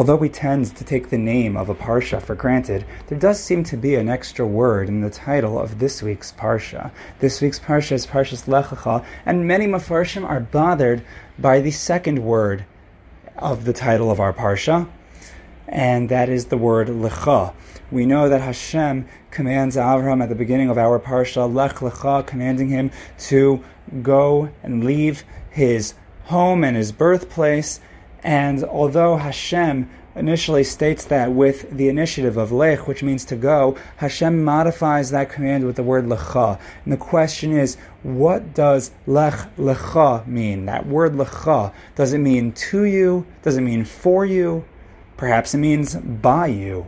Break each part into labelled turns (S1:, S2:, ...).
S1: Although we tend to take the name of a parsha for granted, there does seem to be an extra word in the title of this week's parsha. This week's parsha is Parshas Lech Lecha, and many mafarshim are bothered by the second word of the title of our parsha, and that is the word Lecha. We know that Hashem commands Avraham at the beginning of our parsha, Lech Lecha, commanding him to go and leave his home and his birthplace and although Hashem initially states that with the initiative of lech, which means to go, Hashem modifies that command with the word lecha. And the question is, what does lech lecha mean? That word lecha, does it mean to you? Does it mean for you? Perhaps it means by you.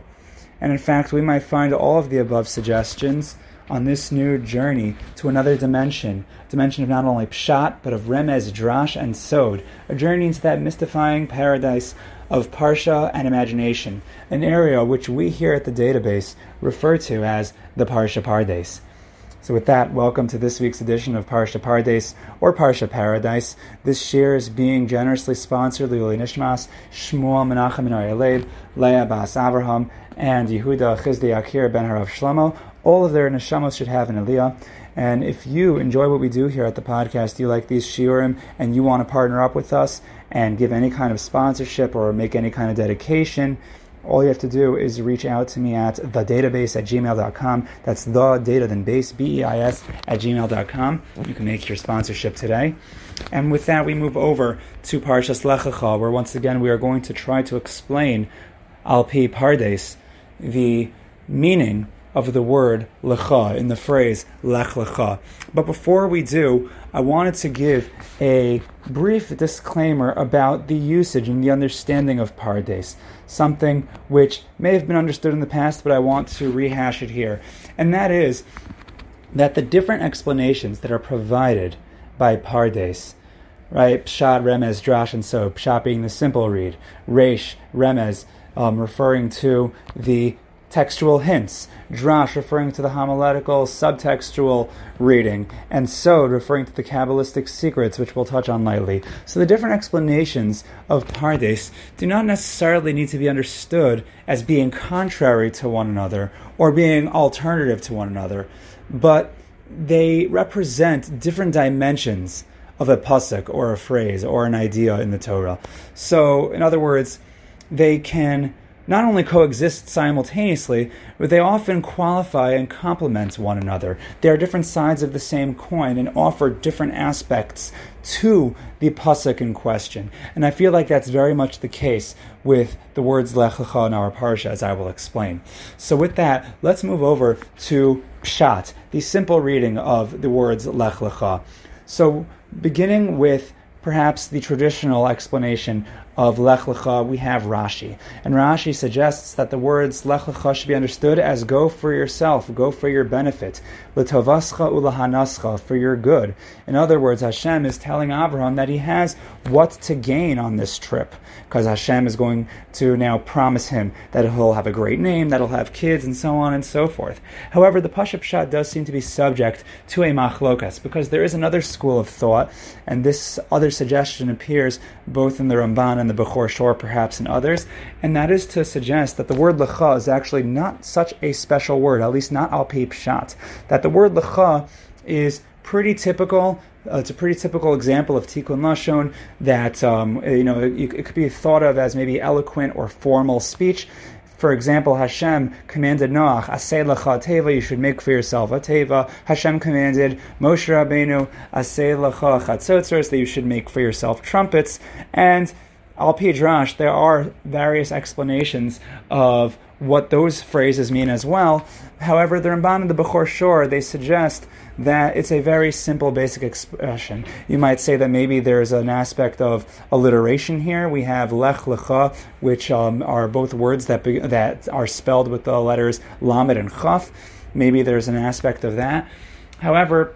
S1: And in fact, we might find all of the above suggestions on this new journey to another dimension, dimension of not only Pshat, but of Remez, Drash, and Sod, a journey into that mystifying paradise of Parsha and imagination, an area which we here at the database refer to as the Parsha Pardes. So with that, welcome to this week's edition of Parsha Pardes or Parsha Paradise. This share is being generously sponsored L'ilui Nishmas, Shmuel Menachem and Leah Bas Avraham, and Yehuda Chizdi Akir Ben Harav Shlomo, all of their neshamos should have an aliyah. And if you enjoy what we do here at the podcast, you like these shiurim, and you want to partner up with us and give any kind of sponsorship or make any kind of dedication, all you have to do is reach out to me at thedatabase at gmail.com. That's the data then base, B E I S, at gmail.com. You can make your sponsorship today. And with that, we move over to Parshas Lech Lecha, where once again we are going to try to explain Alpi Pardes, the meaning of the word lecha in the phrase lech lecha. But before we do, I wanted to give a brief disclaimer about the usage and the understanding of pardes, something which may have been understood in the past, but I want to rehash it here. And that is that the different explanations that are provided by pardes, right, pshat, remez, drash, and so, pshat being the simple read, resh, remez, um, referring to the textual hints, drash referring to the homiletical subtextual reading, and sod referring to the Kabbalistic secrets, which we'll touch on lightly. So the different explanations of Pardes do not necessarily need to be understood as being contrary to one another or being alternative to one another, but they represent different dimensions of a pasuk or a phrase or an idea in the Torah. So, in other words, they can not only coexist simultaneously, but they often qualify and complement one another. They are different sides of the same coin and offer different aspects to the pasuk in question. And I feel like that's very much the case with the words Lech Lecha in our parsha, as I will explain. So with that, let's move over to Pshat, the simple reading of the words Lech Lecha. So beginning with perhaps the traditional explanation of Lech Lecha, we have Rashi. And Rashi suggests that the words Lech Lecha should be understood as go for yourself, go for your benefit, L'tovascha ulahanascha, for your good. In other words, Hashem is telling Abraham that he has what to gain on this trip, because Hashem is going to now promise him that he'll have a great name, that he'll have kids, and so on and so forth. However, the Pashut Pshat does seem to be subject to a machlokas, because there is another school of thought, and this other suggestion appears both in the Ramban and the Bechor Shor, perhaps in others, and that is to suggest that the word lecha is actually not such a special word, at least not al pshat. That the word lecha is pretty typical. Uh, it's a pretty typical example of tikkun lashon that um, you know it, it, could be thought of as maybe eloquent or formal speech. For example, Hashem commanded Noach, Aseh lecha teva, you should make for yourself a teva. Hashem commanded Moshe Rabbeinu, Aseh lecha chatzotzers, that you should make for yourself trumpets. And Al Pidrash, there are various explanations of what those phrases mean as well. However, the Ramban and the Bechor Shor, they suggest that it's a very simple, basic expression. You might say that maybe there's an aspect of alliteration here. We have lech lecha, which um, are both words that be, that are spelled with the letters lamed and chaf. Maybe there's an aspect of that. However,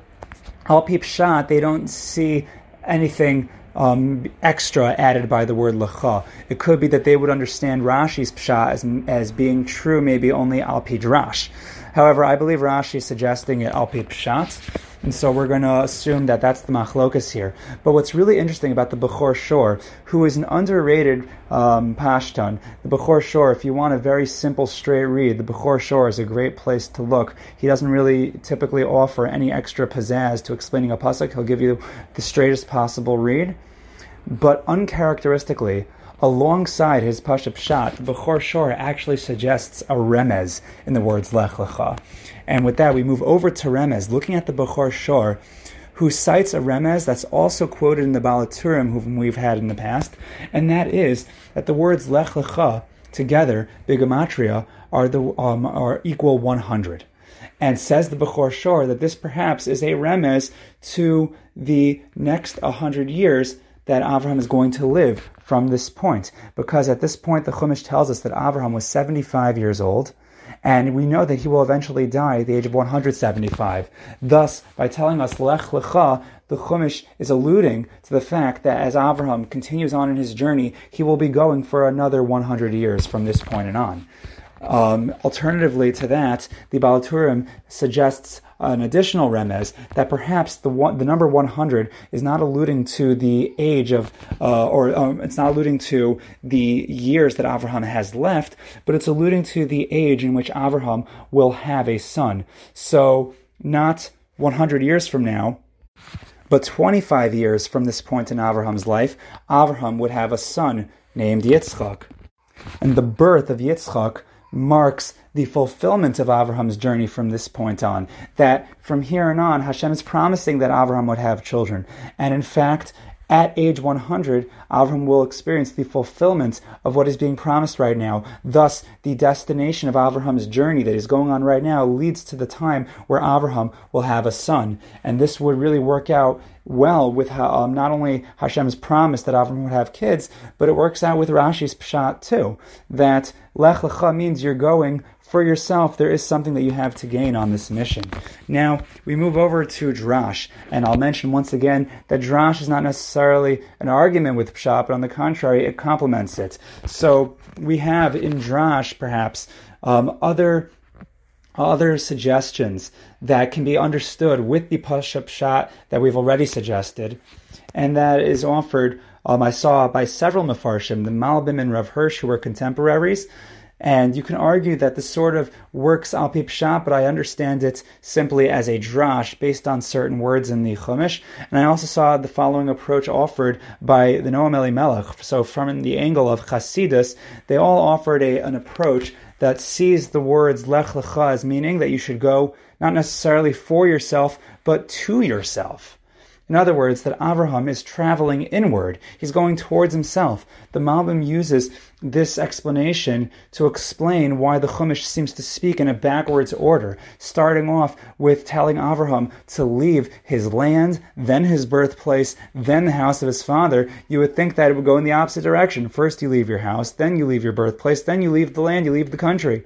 S1: al pshat, they don't see anything um, extra added by the word lecha. It could be that they would understand Rashi's pshat as, as being true maybe only al pidrash. However, I believe Rashi is suggesting it al pshat. And so we're going to assume that that's the machlokas here. But what's really interesting about the Bechor Shor, who is an underrated um, Pashtan, the Bechor Shor, if you want a very simple, straight read, the Bechor Shor is a great place to look. He doesn't really typically offer any extra pizzazz to explaining a pasuk. He'll give you the straightest possible read. But uncharacteristically, alongside his Pashut Pshat, Bechor Shor actually suggests a remez in the words Lech Lecha. And with that, we move over to Remez, looking at the Bechor Shor, who cites a Remez that's also quoted in the Baal HaTurim, whom we've had in the past, and that is that the words Lech Lecha together, B'gematria, are, the, um, are equal 100. And says the Bechor Shor that this perhaps is a remez to the next 100 years that Abraham is going to live from this point. Because at this point, the Chumash tells us that Abraham was 75 years old, and we know that he will eventually die at the age of 175. Thus, by telling us Lech Lecha, the Chumash is alluding to the fact that as Abraham continues on in his journey, he will be going for another 100 years from this point and on. Um, alternatively to that, the Baal HaTurim suggests an additional remez that perhaps the one, the number 100 is not alluding to the age of, uh, or um, it's not alluding to the years that Abraham has left, but it's alluding to the age in which Abraham will have a son. So not 100 years from now, but 25 years from this point in Abraham's life, Abraham would have a son named Yitzchak. And the birth of Yitzchak marks the fulfillment of Abraham's journey from this point on. That from here on on, Hashem is promising that Abraham would have children. And in fact, at age 100, Abraham will experience the fulfillment of what is being promised right now. Thus, the destination of Abraham's journey that is going on right now leads to the time where Abraham will have a son. And this would really work out well with how, um, not only Hashem's promise that Abraham would have kids, but it works out with Rashi's pshat too. That Lech Lecha means you're going for yourself, there is something that you have to gain on this mission. Now, we move over to Drash, and I'll mention once again that Drash is not necessarily an argument with Pshat, but on the contrary, it complements it. So, we have in Drash, perhaps, um, other other suggestions that can be understood with the Pashut Pshat that we've already suggested, and that is offered, um, I saw by several Mefarshim, the Malbim and Rav Hirsch, who were contemporaries, and you can argue that this sort of works al pi pshat, but I understand it simply as a drash based on certain words in the Chumash. And I also saw the following approach offered by the Noam Elimelech. So from the angle of Chasidus, they all offered a, an approach that sees the words lech lecha as meaning that you should go not necessarily for yourself, but to yourself. In other words, that Abraham is traveling inward. He's going towards himself. The Malbim uses this explanation to explain why the Chumash seems to speak in a backwards order, starting off with telling Abraham to leave his land, then his birthplace, then the house of his father. You would think that it would go in the opposite direction. First you leave your house, then you leave your birthplace, then you leave the land, you leave the country.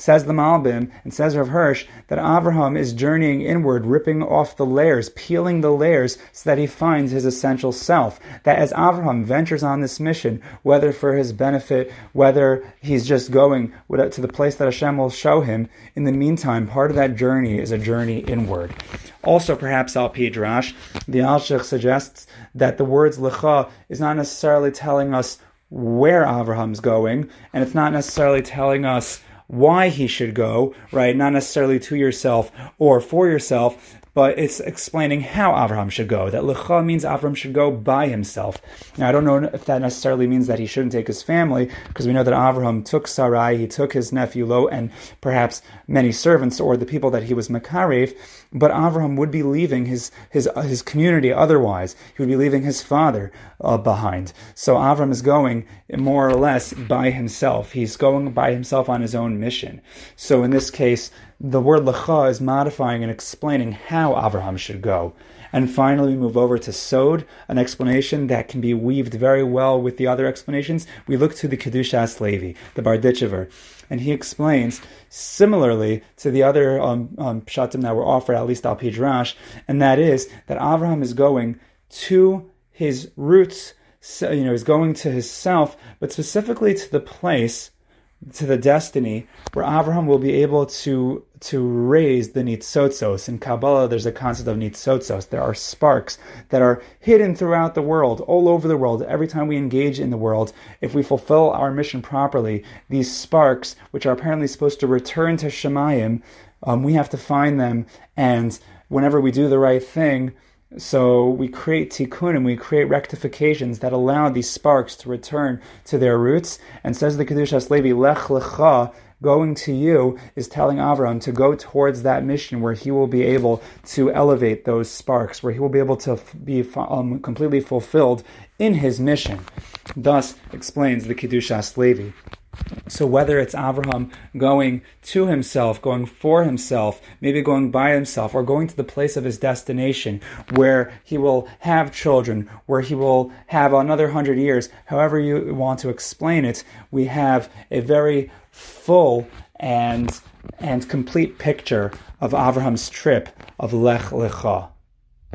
S1: Says the Malbim and says Rav Hirsch that Abraham is journeying inward, ripping off the layers, peeling the layers so that he finds his essential self. That as Abraham ventures on this mission, whether for his benefit, whether he's just going to the place that Hashem will show him, in the meantime, part of that journey is a journey inward. Also, perhaps Al Pidrash, the Alshich suggests that the words Lecha is not necessarily telling us where Abraham's going, and it's not necessarily telling us why he should go, right? Not necessarily to yourself or for yourself, but it's explaining how Avraham should go. That lecha means Avraham should go by himself. Now, I don't know if that necessarily means that he shouldn't take his family, because we know that Avraham took Sarai, he took his nephew Lot, and perhaps many servants or the people that he was Makarev, but Avraham would be leaving his his uh, his community otherwise. He would be leaving his father uh, behind. So Avraham is going more or less by himself. He's going by himself on his own mission. So in this case, the word lecha is modifying and explaining how Avraham should go. And finally, we move over to Sod, an explanation that can be weaved very well with the other explanations. We look to the Kedushas Levi, the Berditchever, and he explains similarly to the other um, um, pshatim that were offered, at least al Pidrash, and that is that Avraham is going to his roots, you know, he's going to his self, but specifically to the place to the destiny where Abraham will be able to to raise the nitzotzos. In Kabbalah, there's a concept of nitzotzos. There are sparks that are hidden throughout the world, all over the world. Every time we engage in the world, if we fulfill our mission properly, these sparks, which are apparently supposed to return to Shemayim, um, we have to find them. And whenever we do the right thing, so we create tikkun and we create rectifications that allow these sparks to return to their roots. And says the Kedushas Levi, Lech Lecha, going to you is telling Avram to go towards that mission where he will be able to elevate those sparks, where he will be able to be um, completely fulfilled in his mission. Thus explains the Kedushas Levi. So whether it's Abraham going to himself, going for himself, maybe going by himself, or going to the place of his destination where he will have children, where he will have another hundred years, however you want to explain it, we have a very full and and complete picture of Abraham's trip of Lech Lecha.